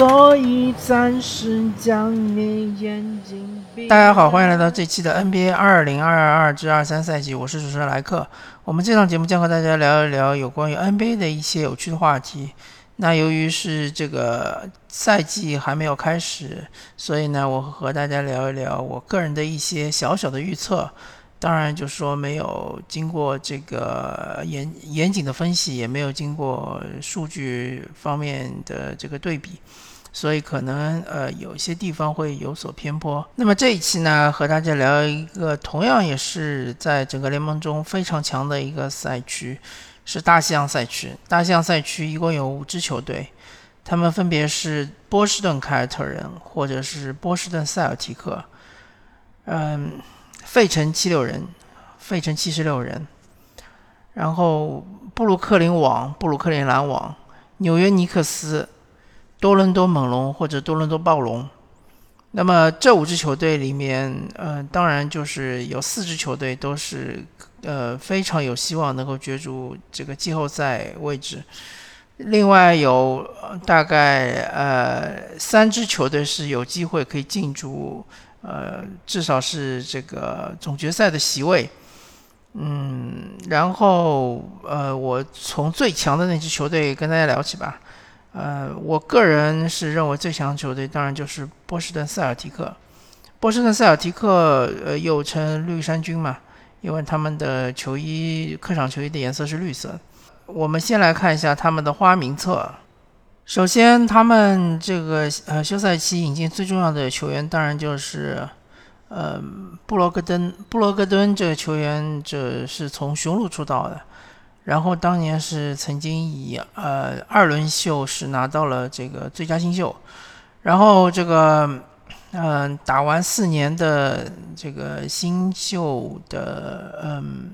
所以暂时将你眼睛闭。大家好，欢迎来到这期的 NBA 二零二二至二三赛季，我是主持人莱克。我们这档节目将和大家聊一聊有关于 NBA 的一些有趣的话题。那由于是这个赛季还没有开始，所以呢，我和大家聊一聊我个人的一些小小的预测。当然，就说没有经过这个严严谨的分析，也没有经过数据方面的这个对比，所以可能呃有些地方会有所偏颇。那么这一期呢，和大家聊一个同样也是在整个联盟中非常强的一个赛区，是大西洋赛区。大西洋赛区一共有五支球队，他们分别是波士顿凯尔特人，或者是波士顿塞尔提克，嗯。费城七六人，费城七十六人，然后布鲁克林网、布鲁克林篮网、纽约尼克斯、多伦多猛龙或者多伦多暴龙。那么这五支球队里面，呃，当然就是有四支球队都是呃非常有希望能够角逐这个季后赛位置，另外有大概呃三支球队是有机会可以进驻。呃，至少是这个总决赛的席位，嗯，然后呃，我从最强的那支球队跟大家聊起吧。呃，我个人是认为最强球队当然就是波士顿塞尔提克。波士顿塞尔提克呃又称绿衫军嘛，因为他们的球衣客场球衣的颜色是绿色。我们先来看一下他们的花名册。首先，他们这个呃休赛期引进最重要的球员，当然就是呃布罗格登。布罗格登这个球员，这是从雄鹿出道的，然后当年是曾经以呃二轮秀是拿到了这个最佳新秀，然后这个嗯打完四年的这个新秀的嗯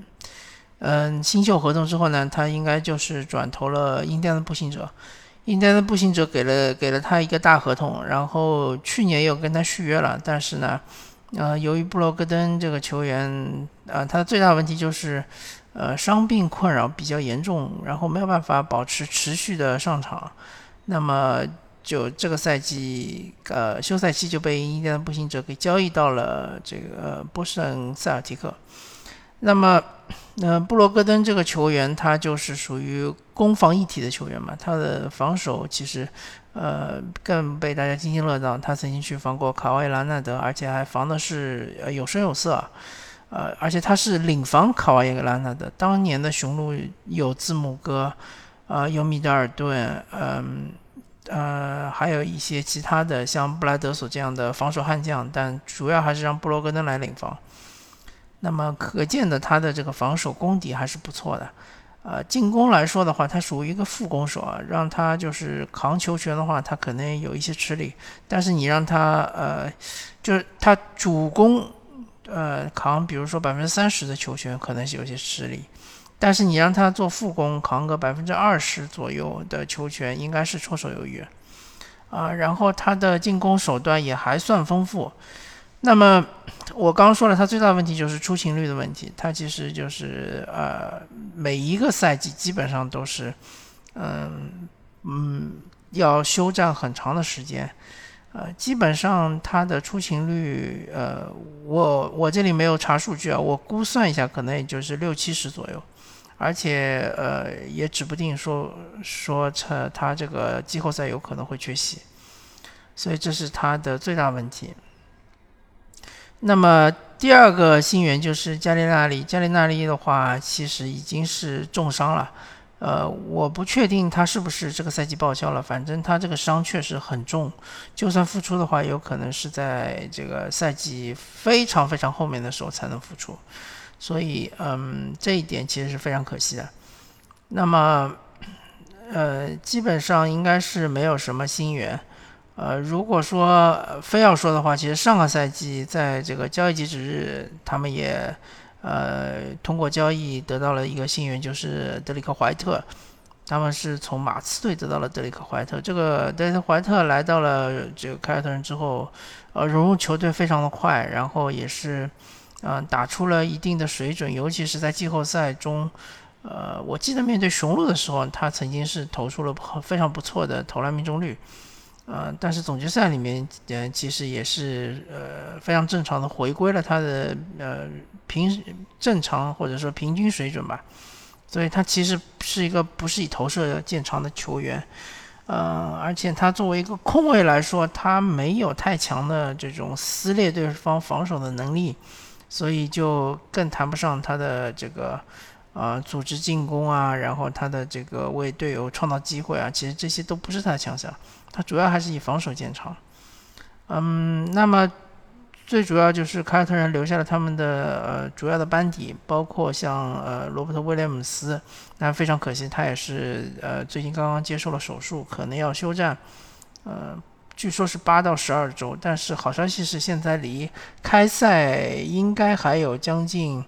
嗯新秀合同之后呢，他应该就是转投了印第安的步行者。印第安的步行者给了给了他一个大合同，然后去年又跟他续约了，但是呢，呃，由于布罗格登这个球员，呃，他的最大问题就是，呃，伤病困扰比较严重，然后没有办法保持持续的上场，那么就这个赛季，呃，休赛期就被印第安步行者给交易到了这个波士顿塞尔提克，那么。那布罗格登这个球员，他就是属于攻防一体的球员嘛。他的防守其实，呃，更被大家津津乐道。他曾经去防过卡瓦伊·兰纳德，而且还防的是呃有声有色。呃，而且他是领防卡哇伊·兰纳的。当年的雄鹿有字母哥，啊，有米德尔顿，嗯，呃，还有一些其他的像布莱德索这样的防守悍将，但主要还是让布罗格登来领防。那么可见的，他的这个防守功底还是不错的。呃，进攻来说的话，他属于一个副攻手啊，让他就是扛球权的话，他可能有一些吃力。但是你让他呃，就是他主攻呃扛，比如说百分之三十的球权，可能是有些吃力。但是你让他做副攻，扛个百分之二十左右的球权，应该是绰手有余。啊，然后他的进攻手段也还算丰富。那么我刚说了，他最大的问题就是出勤率的问题。他其实就是呃，每一个赛季基本上都是，嗯嗯，要休战很长的时间。呃，基本上他的出勤率，呃，我我这里没有查数据啊，我估算一下，可能也就是六七十左右。而且呃，也指不定说说他他这个季后赛有可能会缺席，所以这是他的最大问题。那么第二个新援就是加利纳利。加利纳利的话，其实已经是重伤了。呃，我不确定他是不是这个赛季报销了。反正他这个伤确实很重，就算复出的话，有可能是在这个赛季非常非常后面的时候才能复出。所以，嗯，这一点其实是非常可惜的。那么，呃，基本上应该是没有什么新援。呃，如果说非要说的话，其实上个赛季在这个交易截止日，他们也呃通过交易得到了一个新援，就是德里克怀特。他们是从马刺队得到了德里克怀特。这个德里克怀特来到了这个凯尔特人之后，呃，融入球队非常的快，然后也是嗯打出了一定的水准，尤其是在季后赛中，呃，我记得面对雄鹿的时候，他曾经是投出了非常不错的投篮命中率。呃，但是总决赛里面，呃，其实也是呃非常正常的回归了他的呃平正常或者说平均水准吧，所以他其实是一个不是以投射见长的球员，呃，而且他作为一个控卫来说，他没有太强的这种撕裂对方防守的能力，所以就更谈不上他的这个。啊，组织进攻啊，然后他的这个为队友创造机会啊，其实这些都不是他的强项，他主要还是以防守见长。嗯，那么最主要就是凯尔特人留下了他们的呃主要的班底，包括像呃罗伯特威廉姆斯，那非常可惜，他也是呃最近刚刚接受了手术，可能要休战，呃，据说是八到十二周，但是好消息是现在离开赛应该还有将近。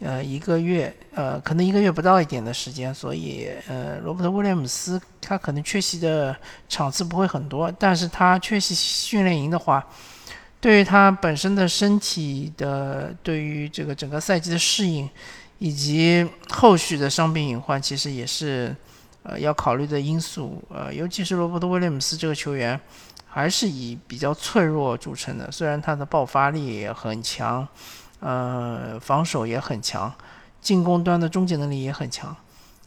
呃，一个月，呃，可能一个月不到一点的时间，所以，呃，罗伯特·威廉姆斯他可能缺席的场次不会很多，但是他缺席训练营的话，对于他本身的身体的，对于这个整个赛季的适应，以及后续的伤病隐患，其实也是，呃，要考虑的因素。呃，尤其是罗伯特·威廉姆斯这个球员，还是以比较脆弱著称的，虽然他的爆发力很强。呃，防守也很强，进攻端的终结能力也很强，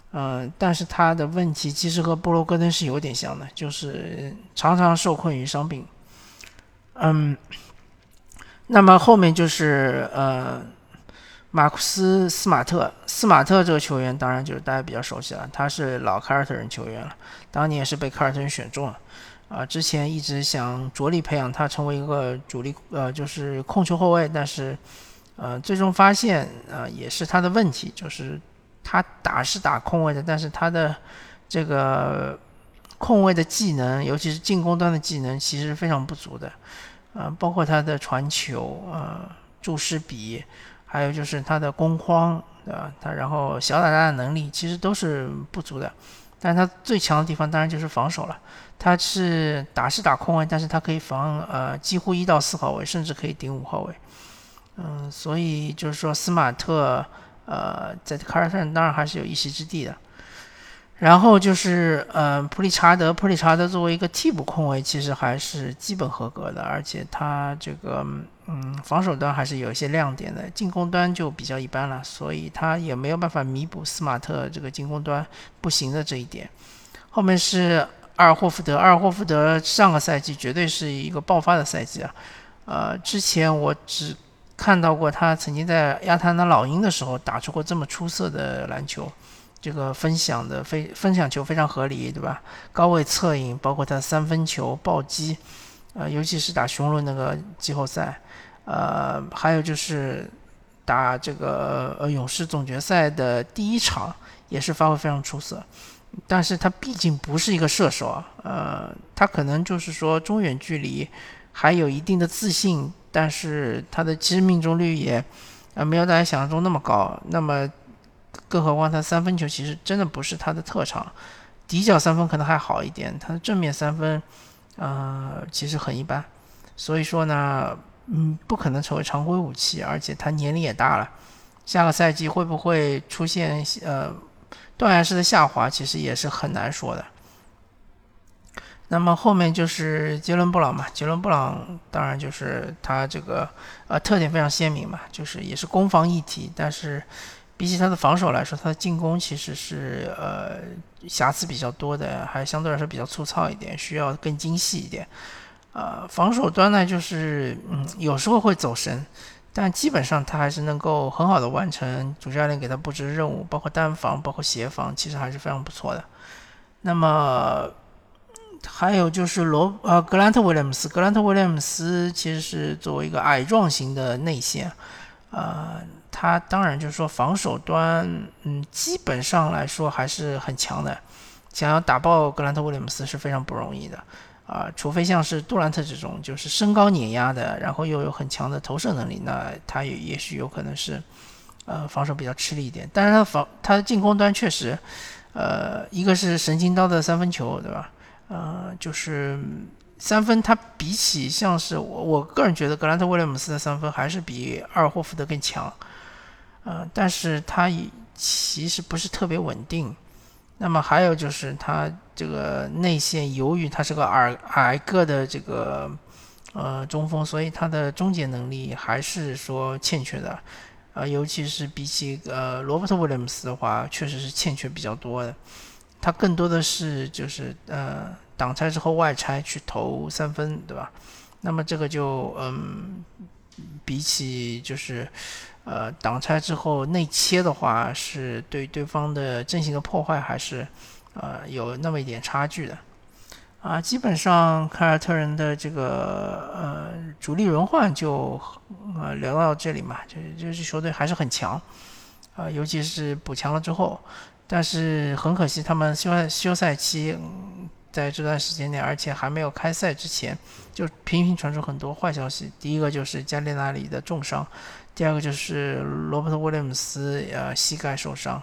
呃，但是他的问题其实和布罗戈登是有点像的，就是常常受困于伤病。嗯，那么后面就是呃，马库斯·斯马特，斯马特这个球员当然就是大家比较熟悉了，他是老凯尔特人球员了，当年也是被凯尔特人选中了，啊，之前一直想着力培养他成为一个主力，呃，就是控球后卫，但是。呃，最终发现，呃，也是他的问题，就是他打是打控卫的，但是他的这个控卫的技能，尤其是进攻端的技能，其实非常不足的。呃，包括他的传球，呃，注视比，还有就是他的攻框，对吧？他然后小打大的能力，其实都是不足的。但是他最强的地方，当然就是防守了。他是打是打控卫，但是他可以防，呃，几乎一到四号位，甚至可以顶五号位。嗯，所以就是说，斯马特，呃，在凯尔特人当然还是有一席之地的。然后就是，呃，普里查德，普里查德作为一个替补控卫，其实还是基本合格的，而且他这个，嗯，防守端还是有一些亮点的，进攻端就比较一般了，所以他也没有办法弥补斯马特这个进攻端不行的这一点。后面是阿尔霍福德，阿尔霍福德上个赛季绝对是一个爆发的赛季啊，呃，之前我只。看到过他曾经在亚特兰大老鹰的时候打出过这么出色的篮球，这个分享的非分享球非常合理，对吧？高位策应，包括他三分球暴击，呃，尤其是打雄鹿那个季后赛，呃，还有就是打这个呃勇士总决赛的第一场也是发挥非常出色。但是他毕竟不是一个射手啊，呃，他可能就是说中远距离还有一定的自信。但是他的其实命中率也，呃，没有大家想象中那么高。那么，更何况他三分球其实真的不是他的特长，底角三分可能还好一点，他的正面三分，呃，其实很一般。所以说呢，嗯，不可能成为常规武器，而且他年龄也大了，下个赛季会不会出现呃断崖式的下滑，其实也是很难说的。那么后面就是杰伦布朗嘛，杰伦布朗当然就是他这个呃特点非常鲜明嘛，就是也是攻防一体，但是比起他的防守来说，他的进攻其实是呃瑕疵比较多的，还相对来说比较粗糙一点，需要更精细一点。呃，防守端呢，就是嗯有时候会走神，但基本上他还是能够很好的完成主教练给他布置的任务，包括单防，包括协防，其实还是非常不错的。那么。还有就是罗呃格兰特威廉姆斯，格兰特威廉姆斯其实是作为一个矮壮型的内线，呃，他当然就是说防守端，嗯，基本上来说还是很强的，想要打爆格兰特威廉姆斯是非常不容易的，啊，除非像是杜兰特这种就是身高碾压的，然后又有很强的投射能力，那他也也许有可能是，呃，防守比较吃力一点，但是他防他的进攻端确实，呃，一个是神经刀的三分球，对吧？呃，就是三分，他比起像是我我个人觉得格兰特威廉姆斯的三分还是比阿尔霍福德更强，呃，但是他其实不是特别稳定，那么还有就是他这个内线，由于他是个矮矮个的这个呃中锋，所以他的终结能力还是说欠缺的，呃，尤其是比起呃罗伯特威廉姆斯的话，确实是欠缺比较多的。他更多的是就是呃挡拆之后外拆去投三分，对吧？那么这个就嗯，比起就是呃挡拆之后内切的话，是对对方的阵型的破坏还是呃有那么一点差距的啊。基本上凯尔特人的这个呃主力轮换就呃聊到这里嘛，就就是球队还是很强啊，尤其是补强了之后。但是很可惜，他们休赛休赛期在这段时间内，而且还没有开赛之前，就频频传出很多坏消息。第一个就是加利纳里的重伤，第二个就是罗伯特威廉姆斯呃膝盖受伤。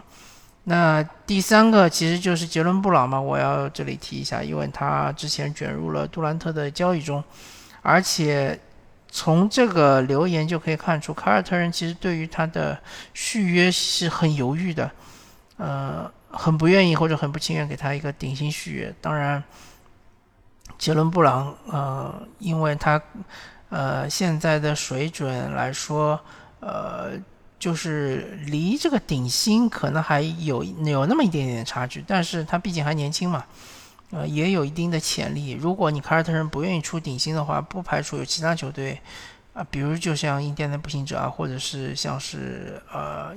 那第三个其实就是杰伦布朗嘛，我要这里提一下，因为他之前卷入了杜兰特的交易中，而且从这个留言就可以看出，凯尔特人其实对于他的续约是很犹豫的。呃，很不愿意或者很不情愿给他一个顶薪续约。当然，杰伦布朗，呃，因为他，呃，现在的水准来说，呃，就是离这个顶薪可能还有有那么一点点差距。但是他毕竟还年轻嘛，呃，也有一定的潜力。如果你凯尔特人不愿意出顶薪的话，不排除有其他球队，啊，比如就像印第安的步行者啊，或者是像是呃。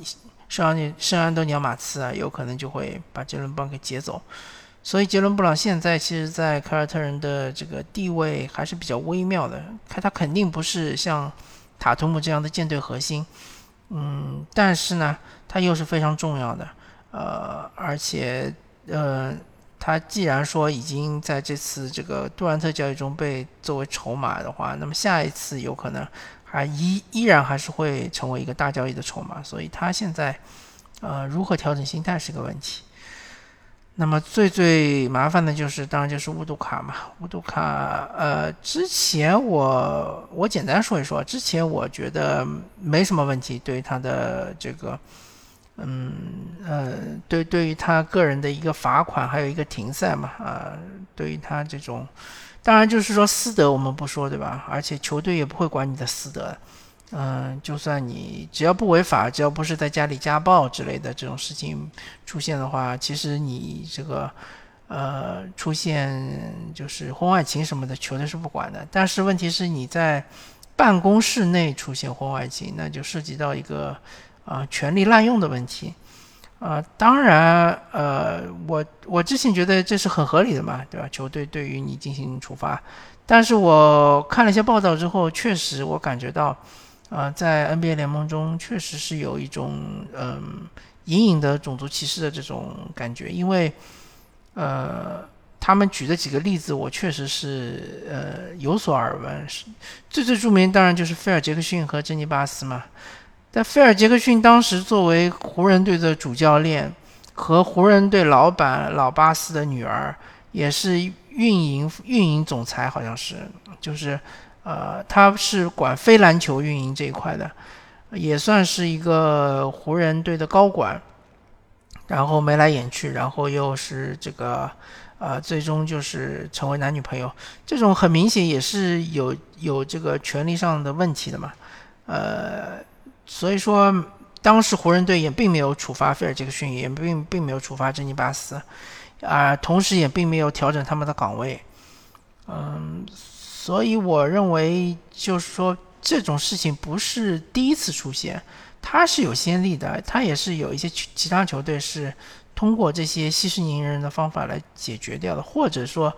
圣安圣安东尼奥马刺啊，有可能就会把杰伦布朗给劫走，所以杰伦布朗现在其实，在凯尔特人的这个地位还是比较微妙的。看他肯定不是像塔图姆这样的舰队核心，嗯，但是呢，他又是非常重要的，呃，而且呃，他既然说已经在这次这个杜兰特交易中被作为筹码的话，那么下一次有可能。还依依然还是会成为一个大交易的筹码，所以他现在，呃，如何调整心态是个问题。那么最最麻烦的就是，当然就是乌杜卡嘛。乌杜卡，呃，之前我我简单说一说，之前我觉得没什么问题，对于他的这个，嗯呃，对对于他个人的一个罚款，还有一个停赛嘛，啊，对于他这种。当然，就是说私德我们不说，对吧？而且球队也不会管你的私德，嗯，就算你只要不违法，只要不是在家里家暴之类的这种事情出现的话，其实你这个呃出现就是婚外情什么的，球队是不管的。但是问题是你在办公室内出现婚外情，那就涉及到一个啊权力滥用的问题。啊，当然，呃，我我之前觉得这是很合理的嘛，对吧？球队对于你进行处罚，但是我看了一些报道之后，确实我感觉到，啊，在 NBA 联盟中确实是有一种嗯隐隐的种族歧视的这种感觉，因为，呃，他们举的几个例子，我确实是呃有所耳闻，最最著名，当然就是菲尔杰克逊和珍妮巴斯嘛。但菲尔杰克逊当时作为湖人队的主教练，和湖人队老板老巴斯的女儿，也是运营运营总裁，好像是，就是，呃，他是管非篮球运营这一块的，也算是一个湖人队的高管，然后眉来眼去，然后又是这个，呃，最终就是成为男女朋友，这种很明显也是有有这个权利上的问题的嘛，呃。所以说，当时湖人队也并没有处罚菲尔杰克逊，也并并没有处罚珍妮巴斯，啊，同时也并没有调整他们的岗位，嗯，所以我认为就是说这种事情不是第一次出现，它是有先例的，它也是有一些其他球队是通过这些息事宁人的方法来解决掉的，或者说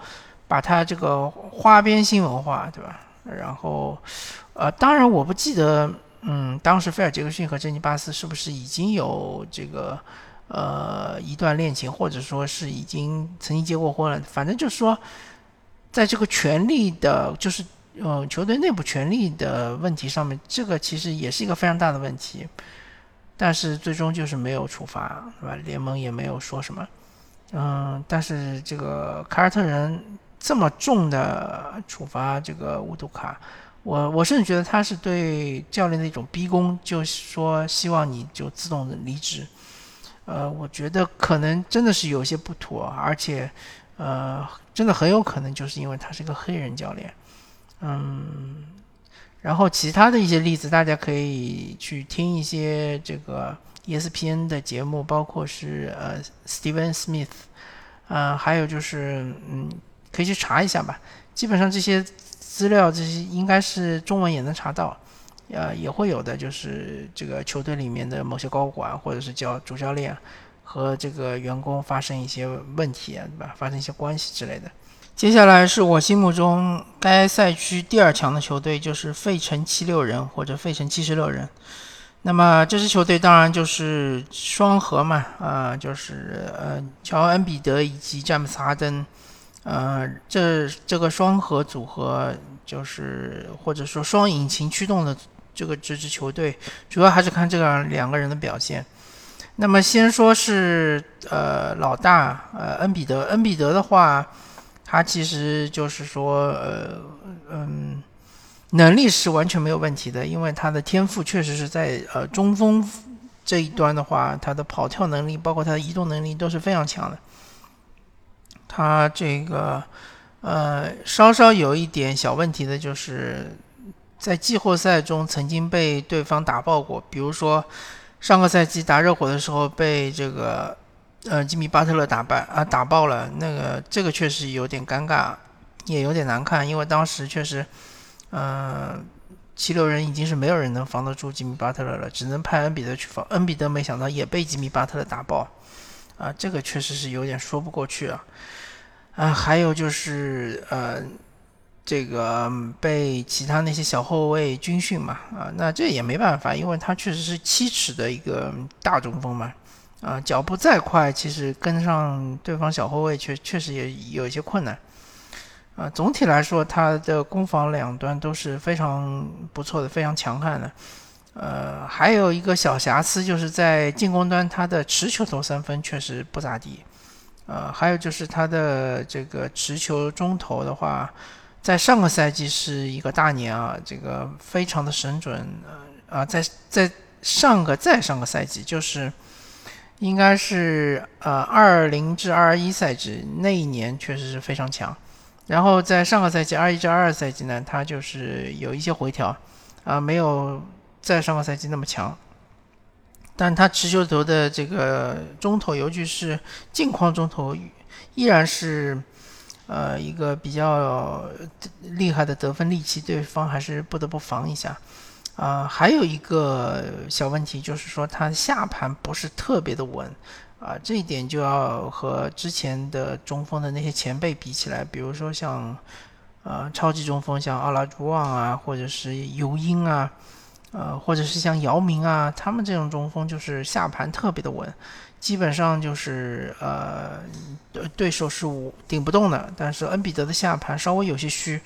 把它这个花边新闻化，对吧？然后，呃，当然我不记得。嗯，当时菲尔杰克逊和珍妮巴斯是不是已经有这个呃一段恋情，或者说是已经曾经结过婚了？反正就是说，在这个权力的，就是呃球队内部权力的问题上面，这个其实也是一个非常大的问题。但是最终就是没有处罚，是吧？联盟也没有说什么。嗯，但是这个凯尔特人这么重的处罚这个乌杜卡。我我甚至觉得他是对教练的一种逼宫，就是说希望你就自动的离职，呃，我觉得可能真的是有些不妥，而且呃，真的很有可能就是因为他是个黑人教练，嗯。然后其他的一些例子，大家可以去听一些这个 ESPN 的节目，包括是呃 Steven Smith，呃，还有就是嗯，可以去查一下吧。基本上这些资料，这些应该是中文也能查到，呃，也会有的，就是这个球队里面的某些高管或者是教主教练和这个员工发生一些问题啊，对吧？发生一些关系之类的。接下来是我心目中该赛区第二强的球队，就是费城七六人或者费城七十六人。那么这支球队当然就是双核嘛，啊，就是呃乔恩比德以及詹姆斯哈登，呃，这这个双核组合就是或者说双引擎驱动的这个这支球队，主要还是看这个两个人的表现。那么先说是呃老大呃恩比德，恩比德的话。他其实就是说，呃，嗯，能力是完全没有问题的，因为他的天赋确实是在呃中锋这一端的话，他的跑跳能力，包括他的移动能力都是非常强的。他这个呃稍稍有一点小问题的就是在季后赛中曾经被对方打爆过，比如说上个赛季打热火的时候被这个。呃，吉米巴特勒打败啊，打爆了那个，这个确实有点尴尬，也有点难看，因为当时确实，嗯，七六人已经是没有人能防得住吉米巴特勒了，只能派恩比德去防。恩比德没想到也被吉米巴特勒打爆，啊，这个确实是有点说不过去啊。啊，还有就是呃，这个被其他那些小后卫军训嘛，啊，那这也没办法，因为他确实是七尺的一个大中锋嘛。啊，脚步再快，其实跟上对方小后卫确确实也有一些困难。啊，总体来说，他的攻防两端都是非常不错的，非常强悍的。呃，还有一个小瑕疵，就是在进攻端，他的持球投三分确实不咋地。呃，还有就是他的这个持球中投的话，在上个赛季是一个大年啊，这个非常的神准。呃，啊，在在上个再上个赛季就是。应该是呃二零至二一赛季那一年确实是非常强，然后在上个赛季二一至二二赛季呢，他就是有一些回调，啊没有在上个赛季那么强，但他持球投的这个中投，尤其是近框中投，依然是呃一个比较厉害的得分利器，对方还是不得不防一下。啊，还有一个小问题，就是说他下盘不是特别的稳，啊，这一点就要和之前的中锋的那些前辈比起来，比如说像，呃，超级中锋像奥拉朱旺啊，或者是尤因啊，呃，或者是像姚明啊，他们这种中锋就是下盘特别的稳，基本上就是呃，对手是顶不动的，但是恩比德的下盘稍微有些虚。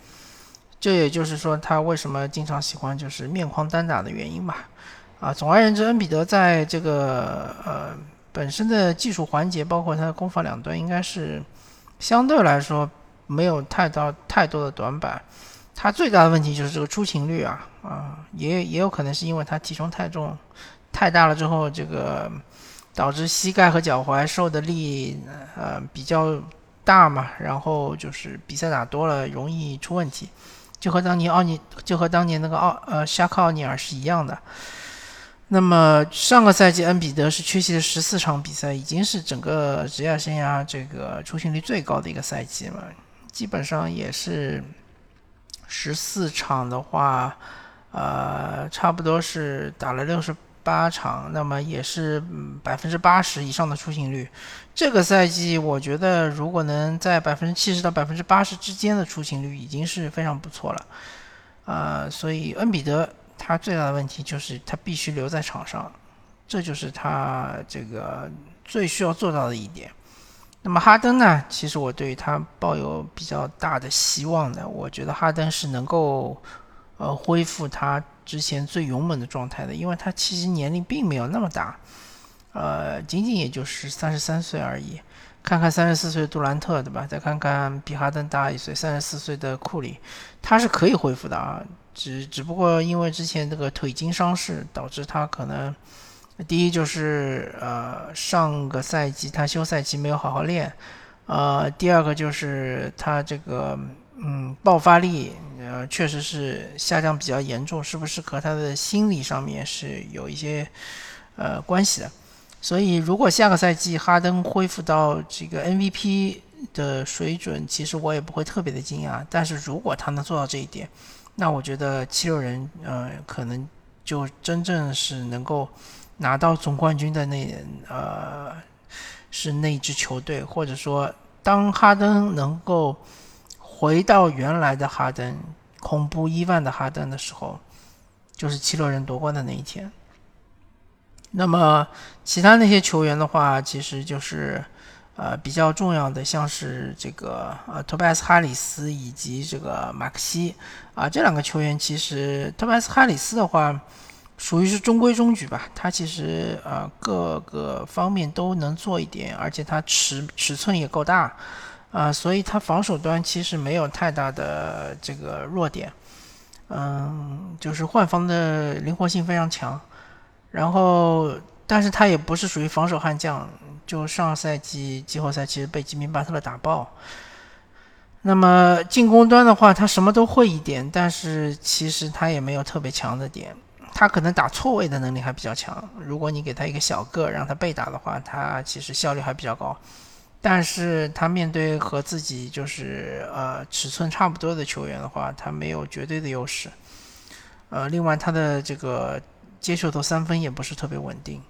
这也就是说，他为什么经常喜欢就是面框单打的原因吧。啊，总而言之，恩比德在这个呃本身的技术环节，包括他的攻防两端，应该是相对来说没有太大太多的短板。他最大的问题就是这个出勤率啊啊，也也有可能是因为他体重太重太大了之后，这个导致膝盖和脚踝受的力呃比较大嘛，然后就是比赛打多了容易出问题。就和当年奥尼，就和当年那个奥呃沙克奥尼尔是一样的。那么上个赛季恩比德是缺席了十四场比赛，已经是整个职业生涯这个出勤率最高的一个赛季了。基本上也是十四场的话，呃，差不多是打了六十。八场，那么也是百分之八十以上的出勤率。这个赛季，我觉得如果能在百分之七十到百分之八十之间的出勤率，已经是非常不错了。啊，所以恩比德他最大的问题就是他必须留在场上，这就是他这个最需要做到的一点。那么哈登呢？其实我对于他抱有比较大的希望的，我觉得哈登是能够呃恢复他。之前最勇猛的状态的，因为他其实年龄并没有那么大，呃，仅仅也就是三十三岁而已。看看三十四岁杜兰特，对吧？再看看比哈登大一岁，三十四岁的库里，他是可以恢复的啊。只只不过因为之前这个腿筋伤势，导致他可能第一就是呃上个赛季他休赛期没有好好练，呃第二个就是他这个嗯爆发力呃确实是下降比较严重，是不是和他的心理上面是有一些呃关系的？所以如果下个赛季哈登恢复到这个 MVP 的水准，其实我也不会特别的惊讶。但是如果他能做到这一点，那我觉得七六人呃可能就真正是能够。拿到总冠军的那呃是那支球队，或者说当哈登能够回到原来的哈登，恐怖伊万的哈登的时候，就是七六人夺冠的那一天。那么其他那些球员的话，其实就是呃比较重要的，像是这个呃托拜斯哈里斯以及这个马克西啊这两个球员，其实托拜斯哈里斯的话。属于是中规中矩吧，他其实呃各个方面都能做一点，而且他尺尺寸也够大，啊，所以他防守端其实没有太大的这个弱点，嗯，就是换防的灵活性非常强，然后但是他也不是属于防守悍将，就上赛季季后赛其实被吉米巴特勒打爆，那么进攻端的话他什么都会一点，但是其实他也没有特别强的点。他可能打错位的能力还比较强。如果你给他一个小个让他被打的话，他其实效率还比较高。但是他面对和自己就是呃尺寸差不多的球员的话，他没有绝对的优势。呃，另外他的这个接球投三分也不是特别稳定。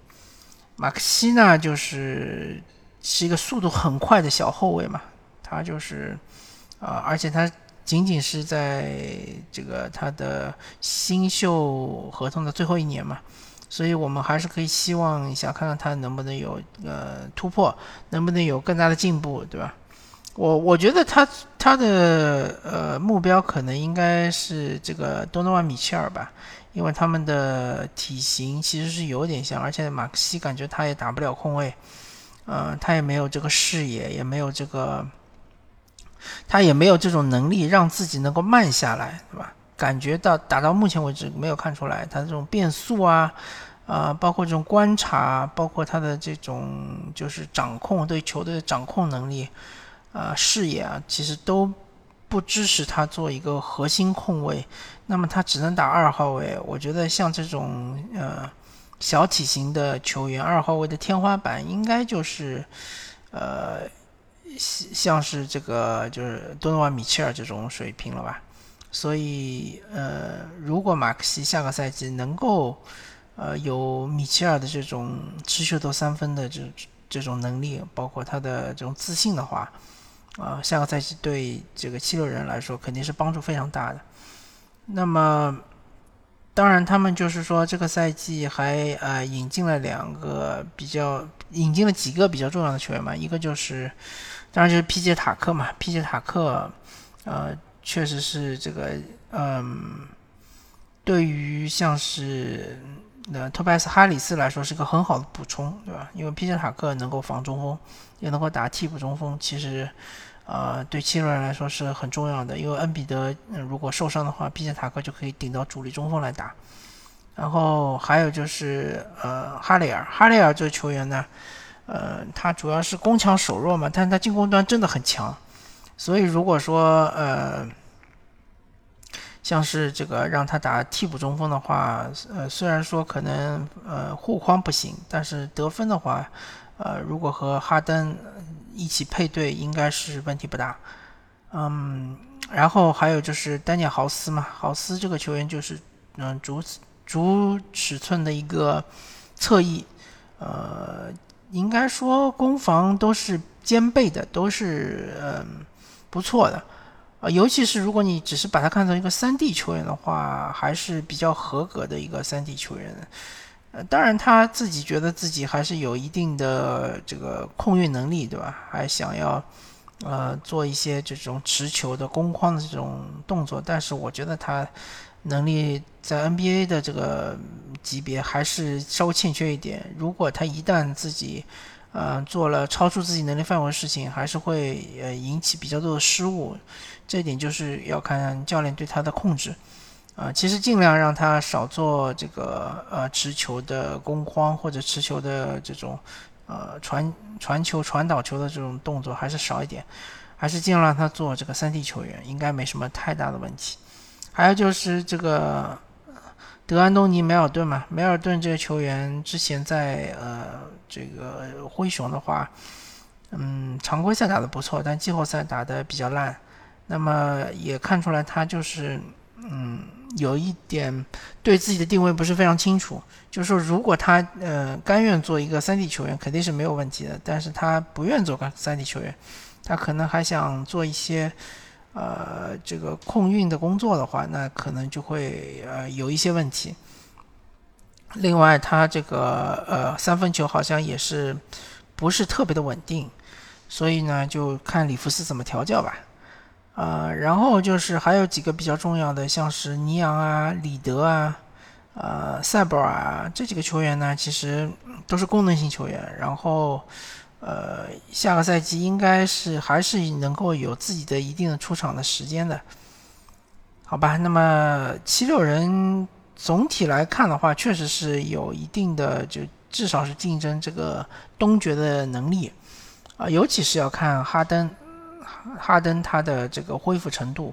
马克西呢，就是是一个速度很快的小后卫嘛，他就是啊，而且他。仅仅是在这个他的新秀合同的最后一年嘛，所以我们还是可以希望一下，看看他能不能有呃突破，能不能有更大的进步，对吧？我我觉得他他的呃目标可能应该是这个多诺万米切尔吧，因为他们的体型其实是有点像，而且马克西感觉他也打不了空位，呃，他也没有这个视野，也没有这个。他也没有这种能力让自己能够慢下来，对吧？感觉到打到目前为止没有看出来他这种变速啊，啊，包括这种观察，包括他的这种就是掌控对球队的掌控能力，啊，视野啊，其实都不支持他做一个核心控卫，那么他只能打二号位。我觉得像这种呃小体型的球员，二号位的天花板应该就是呃。像是这个就是多诺万米切尔这种水平了吧，所以呃，如果马克西下个赛季能够呃有米切尔的这种持球投三分的这这种能力，包括他的这种自信的话，啊，下个赛季对这个七六人来说肯定是帮助非常大的。那么，当然他们就是说这个赛季还呃引进了两个比较引进了几个比较重要的球员嘛，一个就是。当然就是皮杰塔克嘛，皮杰塔克，呃，确实是这个，嗯，对于像是那托拜斯哈里斯来说是个很好的补充，对吧？因为皮杰塔克能够防中锋，也能够打替补中锋，其实，呃，对七六人来说是很重要的。因为恩比德如果受伤的话，皮杰塔克就可以顶到主力中锋来打。然后还有就是，呃，哈雷尔，哈雷尔这个球员呢？呃，他主要是攻强守弱嘛，但是他进攻端真的很强，所以如果说呃，像是这个让他打替补中锋的话，呃，虽然说可能呃护框不行，但是得分的话，呃，如果和哈登一起配对，应该是问题不大。嗯，然后还有就是丹尼豪斯嘛，豪斯这个球员就是嗯主主尺寸的一个侧翼，呃。应该说攻防都是兼备的，都是嗯不错的，呃，尤其是如果你只是把他看成一个三 D 球员的话，还是比较合格的一个三 D 球员。呃，当然他自己觉得自己还是有一定的这个控运能力，对吧？还想要呃做一些这种持球的攻框的这种动作，但是我觉得他能力在 NBA 的这个。级别还是稍微欠缺一点。如果他一旦自己，呃，做了超出自己能力范围的事情，还是会呃引起比较多的失误。这一点就是要看教练对他的控制。呃，其实尽量让他少做这个呃持球的攻荒或者持球的这种呃传传球传导球的这种动作还是少一点，还是尽量让他做这个三 D 球员，应该没什么太大的问题。还有就是这个德安东尼梅尔顿嘛，梅尔顿这个球员之前在呃这个灰熊的话，嗯，常规赛打得不错，但季后赛打得比较烂。那么也看出来他就是嗯。有一点对自己的定位不是非常清楚，就是说，如果他呃甘愿做一个三 D 球员，肯定是没有问题的。但是他不愿做三 D 球员，他可能还想做一些呃这个控运的工作的话，那可能就会呃有一些问题。另外，他这个呃三分球好像也是不是特别的稳定，所以呢，就看里弗斯怎么调教吧。呃，然后就是还有几个比较重要的，像是尼昂啊、里德啊、呃、塞博尔啊这几个球员呢，其实都是功能性球员。然后，呃，下个赛季应该是还是能够有自己的一定的出场的时间的，好吧？那么七六人总体来看的话，确实是有一定的，就至少是竞争这个东决的能力啊，尤其是要看哈登。哈登他的这个恢复程度，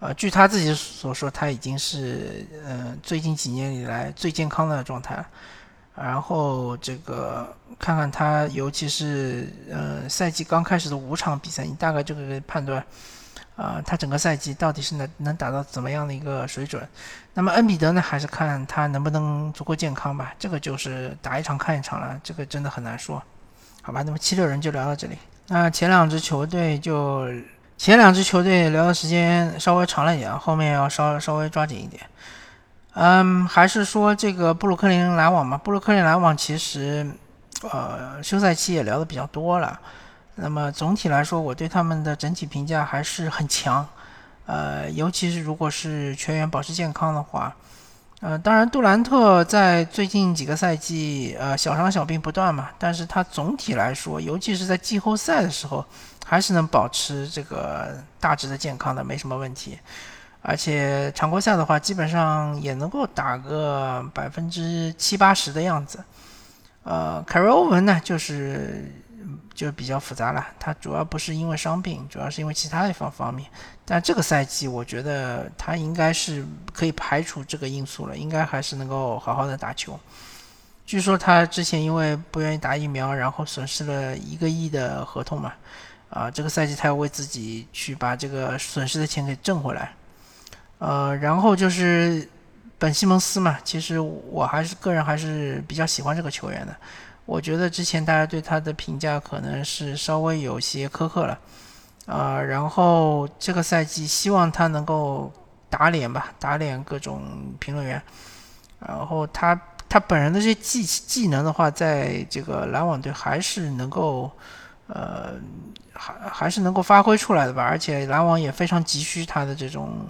呃，据他自己所说，他已经是呃最近几年以来最健康的状态。然后这个看看他，尤其是呃赛季刚开始的五场比赛，你大概就可以判断，啊，他整个赛季到底是能能达到怎么样的一个水准。那么恩比德呢，还是看他能不能足够健康吧。这个就是打一场看一场了，这个真的很难说。好吧，那么七六人就聊到这里。那前两支球队就前两支球队聊的时间稍微长了一点，后面要稍稍微抓紧一点。嗯，还是说这个布鲁克林篮网嘛？布鲁克林篮网其实呃休赛期也聊的比较多了。那么总体来说，我对他们的整体评价还是很强。呃，尤其是如果是全员保持健康的话。呃，当然，杜兰特在最近几个赛季，呃，小伤小病不断嘛，但是他总体来说，尤其是在季后赛的时候，还是能保持这个大致的健康的，没什么问题。而且常规赛的话，基本上也能够打个百分之七八十的样子。呃，凯瑞欧文呢，就是。就比较复杂了，他主要不是因为伤病，主要是因为其他一方方面。但这个赛季，我觉得他应该是可以排除这个因素了，应该还是能够好好的打球。据说他之前因为不愿意打疫苗，然后损失了一个亿的合同嘛，啊，这个赛季他要为自己去把这个损失的钱给挣回来。呃，然后就是本西蒙斯嘛，其实我还是个人还是比较喜欢这个球员的。我觉得之前大家对他的评价可能是稍微有些苛刻了，啊，然后这个赛季希望他能够打脸吧，打脸各种评论员，然后他他本人的这些技技能的话，在这个篮网队还是能够，呃，还还是能够发挥出来的吧，而且篮网也非常急需他的这种，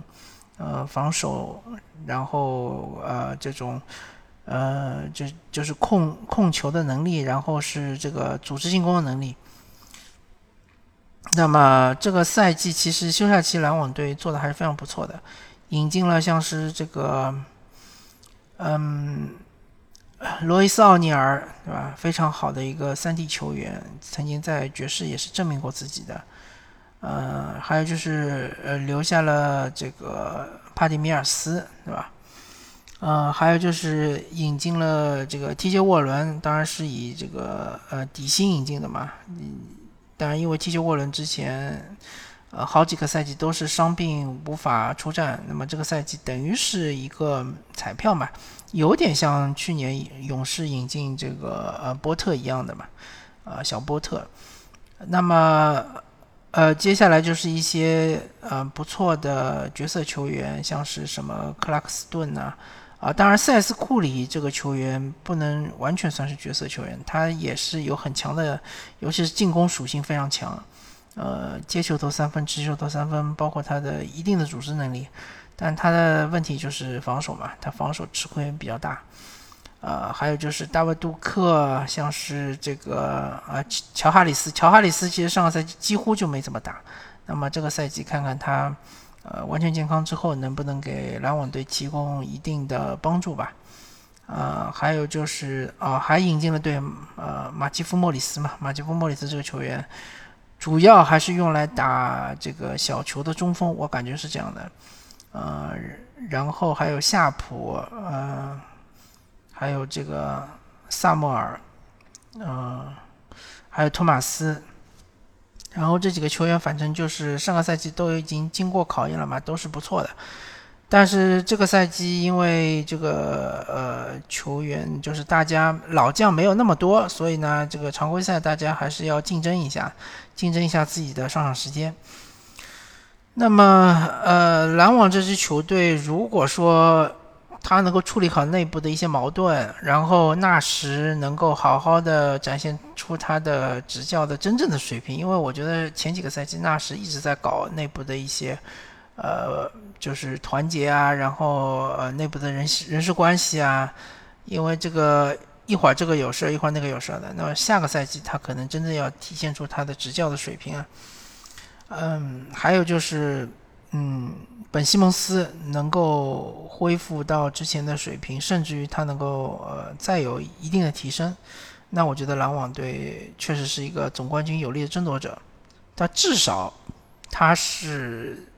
呃，防守，然后呃这种。呃，就就是控控球的能力，然后是这个组织进攻的能力。那么这个赛季其实休赛期篮网队做的还是非常不错的，引进了像是这个，嗯，罗伊斯奥尼尔，对吧？非常好的一个三 D 球员，曾经在爵士也是证明过自己的。呃，还有就是呃，留下了这个帕蒂米尔斯，对吧？呃，还有就是引进了这个 TJ 沃伦，当然是以这个呃底薪引进的嘛。嗯，当然因为 TJ 沃伦之前呃好几个赛季都是伤病无法出战，那么这个赛季等于是一个彩票嘛，有点像去年勇士引进这个呃波特一样的嘛，呃小波特。那么呃接下来就是一些呃不错的角色球员，像是什么克拉克斯顿呐。啊当然，塞斯库里这个球员不能完全算是角色球员，他也是有很强的，尤其是进攻属性非常强，呃，接球投三分，持球投三分，包括他的一定的组织能力，但他的问题就是防守嘛，他防守吃亏比较大，呃，还有就是大卫杜克，像是这个啊，乔哈里斯，乔哈里斯其实上个赛季几乎就没怎么打，那么这个赛季看看他。呃完全健康之后，能不能给篮网队提供一定的帮助吧？呃，还有就是啊，还引进了对呃马基夫莫里斯嘛，马基夫莫里斯这个球员主要还是用来打这个小球的中锋，我感觉是这样的。呃，然后还有夏普，呃，还有这个萨莫尔，呃，还有托马斯。然后这几个球员，反正就是上个赛季都已经经过考验了嘛，都是不错的。但是这个赛季因为这个呃球员就是大家老将没有那么多，所以呢，这个常规赛大家还是要竞争一下，竞争一下自己的上场时间。那么呃，篮网这支球队如果说。他能够处理好内部的一些矛盾，然后纳什能够好好的展现出他的执教的真正的水平。因为我觉得前几个赛季纳什一直在搞内部的一些，呃，就是团结啊，然后呃内部的人人事关系啊。因为这个一会儿这个有事儿，一会儿那个有事儿的。那么下个赛季他可能真正要体现出他的执教的水平啊。嗯，还有就是，嗯。本西蒙斯能够恢复到之前的水平，甚至于他能够呃再有一定的提升，那我觉得篮网队确实是一个总冠军有力的争夺者。他至少他是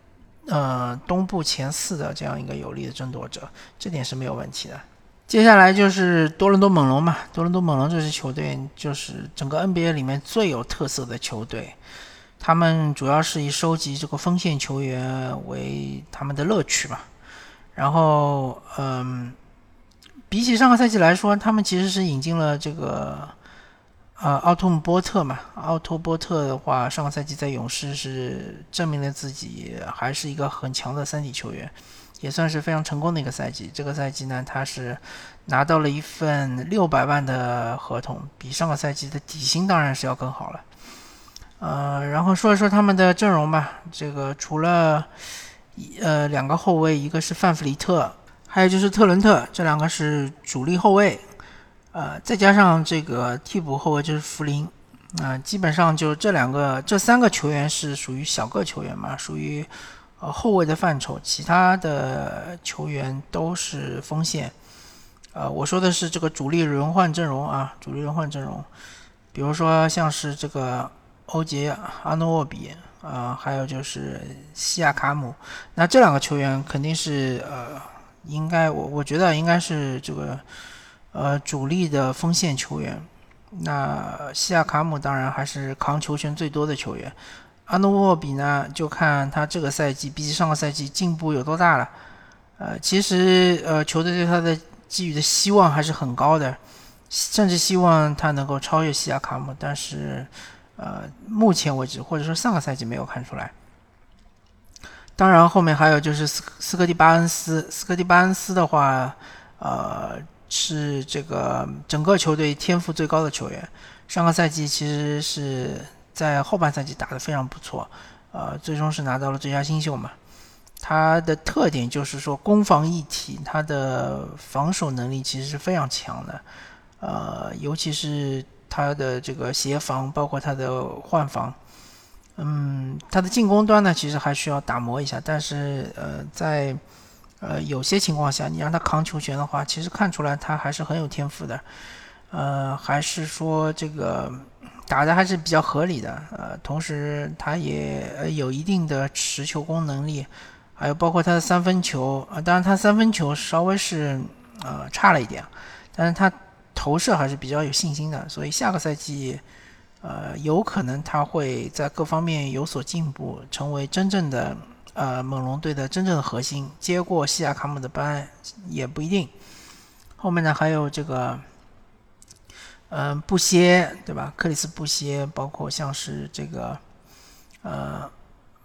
呃东部前四的这样一个有力的争夺者，这点是没有问题的。接下来就是多伦多猛龙嘛，多伦多猛龙这支球队就是整个 NBA 里面最有特色的球队。他们主要是以收集这个锋线球员为他们的乐趣吧。然后，嗯，比起上个赛季来说，他们其实是引进了这个，呃，奥托姆波特嘛。奥托波特的话，上个赛季在勇士是证明了自己还是一个很强的三 D 球员，也算是非常成功的一个赛季。这个赛季呢，他是拿到了一份六百万的合同，比上个赛季的底薪当然是要更好了。呃，然后说一说他们的阵容吧。这个除了呃两个后卫，一个是范弗里特，还有就是特伦特，这两个是主力后卫。呃，再加上这个替补后卫就是福林。啊，基本上就这两个，这三个球员是属于小个球员嘛，属于呃后卫的范畴。其他的球员都是锋线。呃，我说的是这个主力轮换阵容啊，主力轮换阵容。比如说像是这个。欧杰、阿诺沃比，啊，还有就是西亚卡姆，那这两个球员肯定是呃，应该我我觉得应该是这个呃主力的锋线球员。那西亚卡姆当然还是扛球权最多的球员。阿诺沃比呢，就看他这个赛季比起上个赛季进步有多大了。呃，其实呃球队对他的寄予的希望还是很高的，甚至希望他能够超越西亚卡姆，但是。呃，目前为止，或者说上个赛季没有看出来。当然，后面还有就是斯斯科蒂巴恩斯，斯科蒂巴恩斯的话，呃，是这个整个球队天赋最高的球员。上个赛季其实是在后半赛季打得非常不错，呃，最终是拿到了最佳新秀嘛。他的特点就是说攻防一体，他的防守能力其实是非常强的，呃，尤其是。他的这个协防，包括他的换防，嗯，他的进攻端呢，其实还需要打磨一下。但是，呃，在呃有些情况下，你让他扛球权的话，其实看出来他还是很有天赋的。呃，还是说这个打的还是比较合理的。呃，同时他也有一定的持球攻能力，还有包括他的三分球啊，当然他三分球稍微是呃差了一点，但是他。投射还是比较有信心的，所以下个赛季，呃，有可能他会在各方面有所进步，成为真正的呃猛龙队的真正的核心，接过西亚卡姆的班也不一定。后面呢还有这个，嗯，布歇对吧？克里斯布歇，包括像是这个，呃，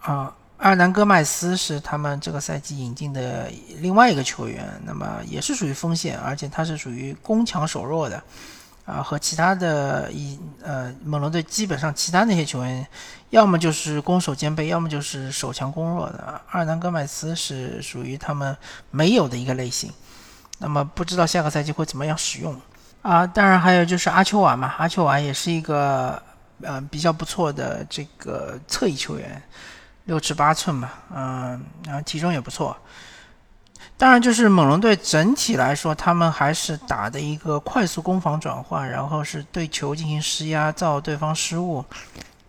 啊。阿尔南戈麦斯是他们这个赛季引进的另外一个球员，那么也是属于锋线，而且他是属于攻强守弱的，啊，和其他的一呃猛龙队基本上其他那些球员，要么就是攻守兼备，要么就是守强攻弱的。阿尔南戈麦斯是属于他们没有的一个类型，那么不知道下个赛季会怎么样使用啊？当然还有就是阿丘瓦嘛，阿丘瓦也是一个呃比较不错的这个侧翼球员。六尺八寸吧，嗯，然后体重也不错。当然，就是猛龙队整体来说，他们还是打的一个快速攻防转换，然后是对球进行施压，造对方失误，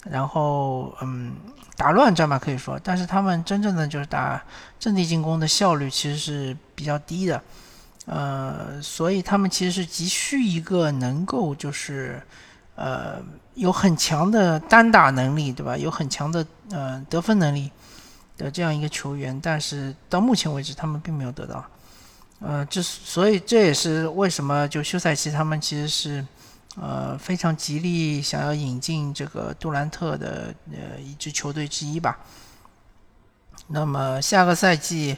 然后嗯，打乱战吧，可以说。但是他们真正的就是打阵地进攻的效率其实是比较低的，呃，所以他们其实是急需一个能够就是呃有很强的单打能力，对吧？有很强的呃得分能力。的这样一个球员，但是到目前为止他们并没有得到，呃，这所以这也是为什么就休赛期他们其实是呃非常极力想要引进这个杜兰特的呃一支球队之一吧。那么下个赛季。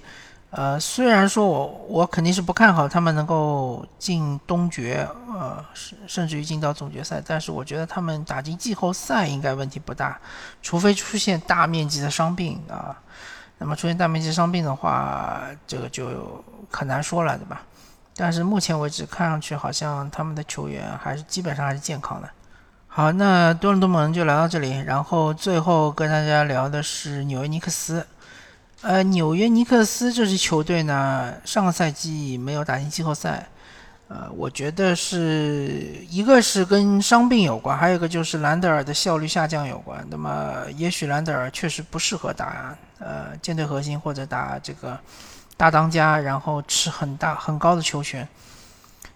呃，虽然说我我肯定是不看好他们能够进东决，呃，甚甚至于进到总决赛，但是我觉得他们打进季后赛应该问题不大，除非出现大面积的伤病啊。那么出现大面积伤病的话，这个就很难说了，对吧？但是目前为止看上去好像他们的球员还是基本上还是健康的。好，那多伦多猛就聊到这里，然后最后跟大家聊的是纽约尼克斯。呃，纽约尼克斯这支球队呢，上个赛季没有打进季后赛。呃，我觉得是一个是跟伤病有关，还有一个就是兰德尔的效率下降有关。那么，也许兰德尔确实不适合打呃舰队核心或者打这个大当家，然后吃很大很高的球权。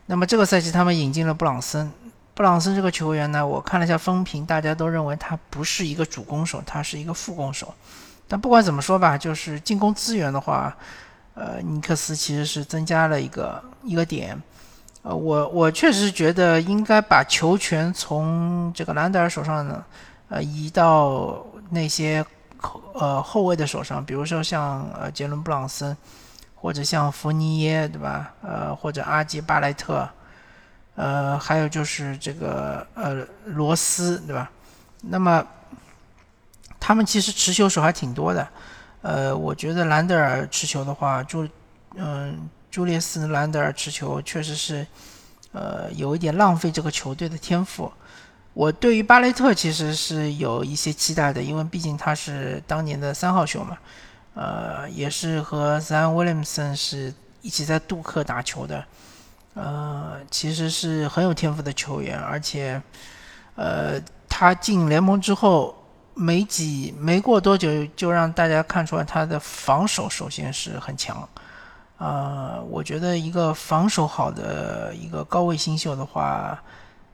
那么这个赛季他们引进了布朗森。布朗森这个球员呢，我看了一下风评，大家都认为他不是一个主攻手，他是一个副攻手。但不管怎么说吧，就是进攻资源的话，呃，尼克斯其实是增加了一个一个点。呃，我我确实觉得应该把球权从这个兰德尔手上呢，呃，移到那些呃后卫的手上，比如说像呃杰伦布朗森，或者像福尼耶，对吧？呃，或者阿吉巴莱特，呃，还有就是这个呃罗斯，对吧？那么。他们其实持球手还挺多的，呃，我觉得兰德尔持球的话，朱，嗯，朱列斯兰德尔持球确实是，呃，有一点浪费这个球队的天赋。我对于巴雷特其实是有一些期待的，因为毕竟他是当年的三号球嘛，呃，也是和 Zion Williamson 是一起在杜克打球的，呃，其实是很有天赋的球员，而且，呃，他进联盟之后。没几没过多久，就让大家看出来他的防守首先是很强，呃，我觉得一个防守好的一个高位新秀的话，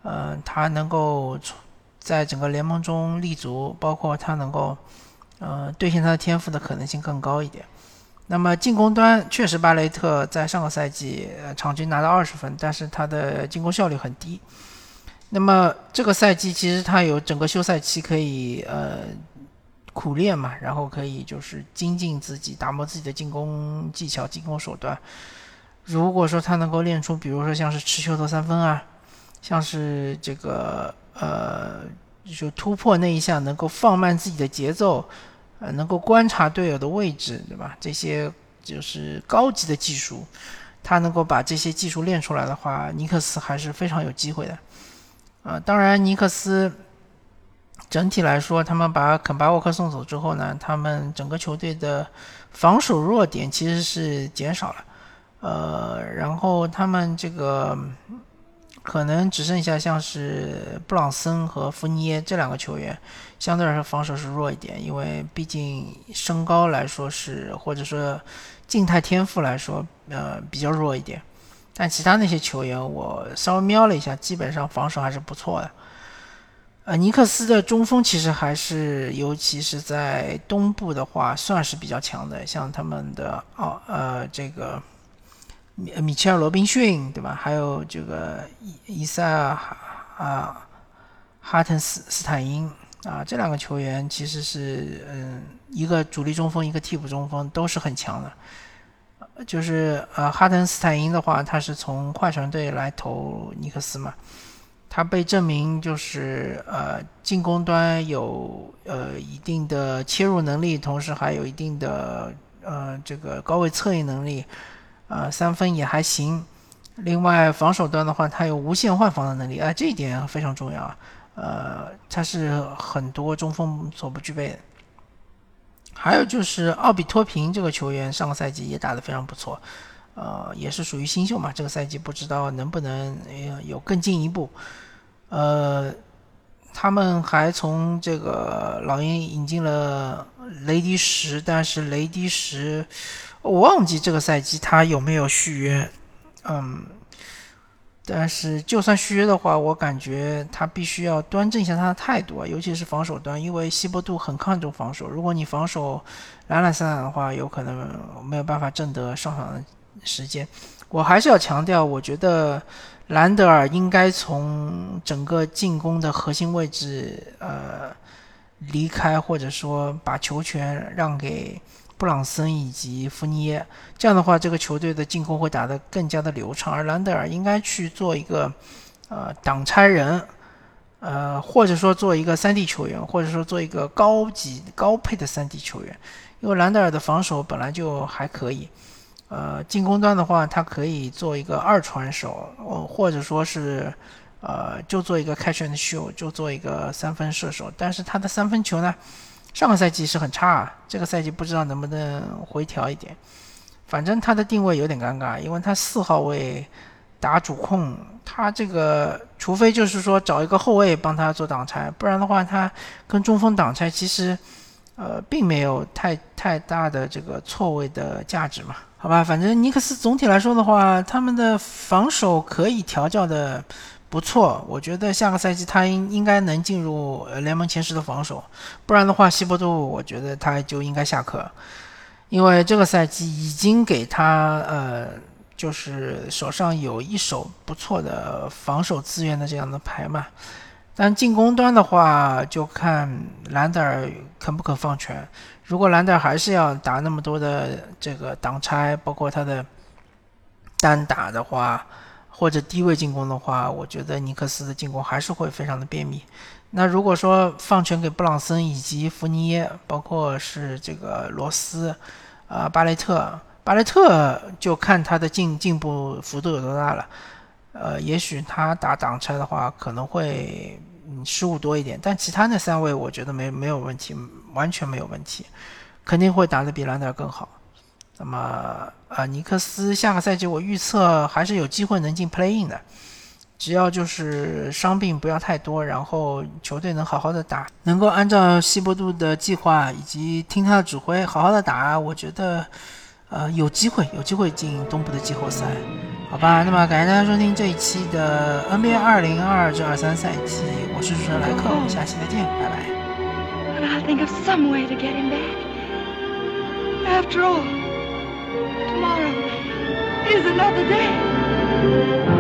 呃，他能够在整个联盟中立足，包括他能够，呃，兑现他的天赋的可能性更高一点。那么进攻端确实，巴雷特在上个赛季场均拿到二十分，但是他的进攻效率很低。那么这个赛季其实他有整个休赛期可以呃苦练嘛，然后可以就是精进自己，打磨自己的进攻技巧、进攻手段。如果说他能够练出，比如说像是持球投三分啊，像是这个呃就突破那一项能够放慢自己的节奏，呃能够观察队友的位置，对吧？这些就是高级的技术，他能够把这些技术练出来的话，尼克斯还是非常有机会的。啊，当然，尼克斯整体来说，他们把肯巴沃克送走之后呢，他们整个球队的防守弱点其实是减少了。呃，然后他们这个可能只剩下像是布朗森和福尼耶这两个球员，相对来说防守是弱一点，因为毕竟身高来说是，或者说静态天赋来说，呃，比较弱一点。但其他那些球员，我稍微瞄了一下，基本上防守还是不错的。呃，尼克斯的中锋其实还是，尤其是在东部的话，算是比较强的。像他们的奥呃这个米米切尔罗宾逊，对吧？还有这个伊伊塞尔啊哈滕斯斯坦因啊，这两个球员其实是嗯一个主力中锋，一个替补中锋，都是很强的。就是呃，哈登斯坦因的话，他是从快船队来投尼克斯嘛，他被证明就是呃进攻端有呃一定的切入能力，同时还有一定的呃这个高位策应能力，呃三分也还行。另外防守端的话，他有无限换防的能力，啊这一点非常重要啊，呃他是很多中锋所不具备的。还有就是奥比托平这个球员，上个赛季也打得非常不错，呃，也是属于新秀嘛，这个赛季不知道能不能有更进一步。呃，他们还从这个老鹰引进了雷迪什，但是雷迪什我忘记这个赛季他有没有续约，嗯。但是，就算续约的话，我感觉他必须要端正一下他的态度啊，尤其是防守端，因为西伯杜很看重防守。如果你防守懒懒散散的话，有可能没有办法挣得上场的时间。我还是要强调，我觉得兰德尔应该从整个进攻的核心位置呃离开，或者说把球权让给。布朗森以及福尼耶，这样的话，这个球队的进攻会打得更加的流畅。而兰德尔应该去做一个呃挡拆人，呃，或者说做一个三 D 球员，或者说做一个高级高配的三 D 球员。因为兰德尔的防守本来就还可以，呃，进攻端的话，他可以做一个二传手，或者说是呃就做一个 catch and shoot，就做一个三分射手。但是他的三分球呢？上个赛季是很差，这个赛季不知道能不能回调一点。反正他的定位有点尴尬，因为他四号位打主控，他这个除非就是说找一个后卫帮他做挡拆，不然的话他跟中锋挡拆其实呃并没有太太大的这个错位的价值嘛。好吧，反正尼克斯总体来说的话，他们的防守可以调教的。不错，我觉得下个赛季他应应该能进入联盟前十的防守，不然的话，西伯杜我觉得他就应该下课，因为这个赛季已经给他呃，就是手上有一手不错的防守资源的这样的牌嘛。但进攻端的话，就看兰德尔肯不肯放权。如果兰德尔还是要打那么多的这个挡拆，包括他的单打的话。或者低位进攻的话，我觉得尼克斯的进攻还是会非常的便秘。那如果说放权给布朗森以及福尼耶，包括是这个罗斯，啊巴雷特，巴雷特就看他的进进步幅度有多大了。呃，也许他打挡拆的话可能会嗯失误多一点，但其他那三位我觉得没没有问题，完全没有问题，肯定会打得比兰德尔更好。那么，呃，尼克斯下个赛季我预测还是有机会能进 Play In 的，只要就是伤病不要太多，然后球队能好好的打，能够按照西伯杜的计划以及听他的指挥好好的打，我觉得，呃，有机会，有机会进东部的季后赛，好吧？那么感谢大家收听这一期的 NBA 二零二二至二三赛季，我是主持人莱克，我们下期再见，拜拜。Tomorrow is another day.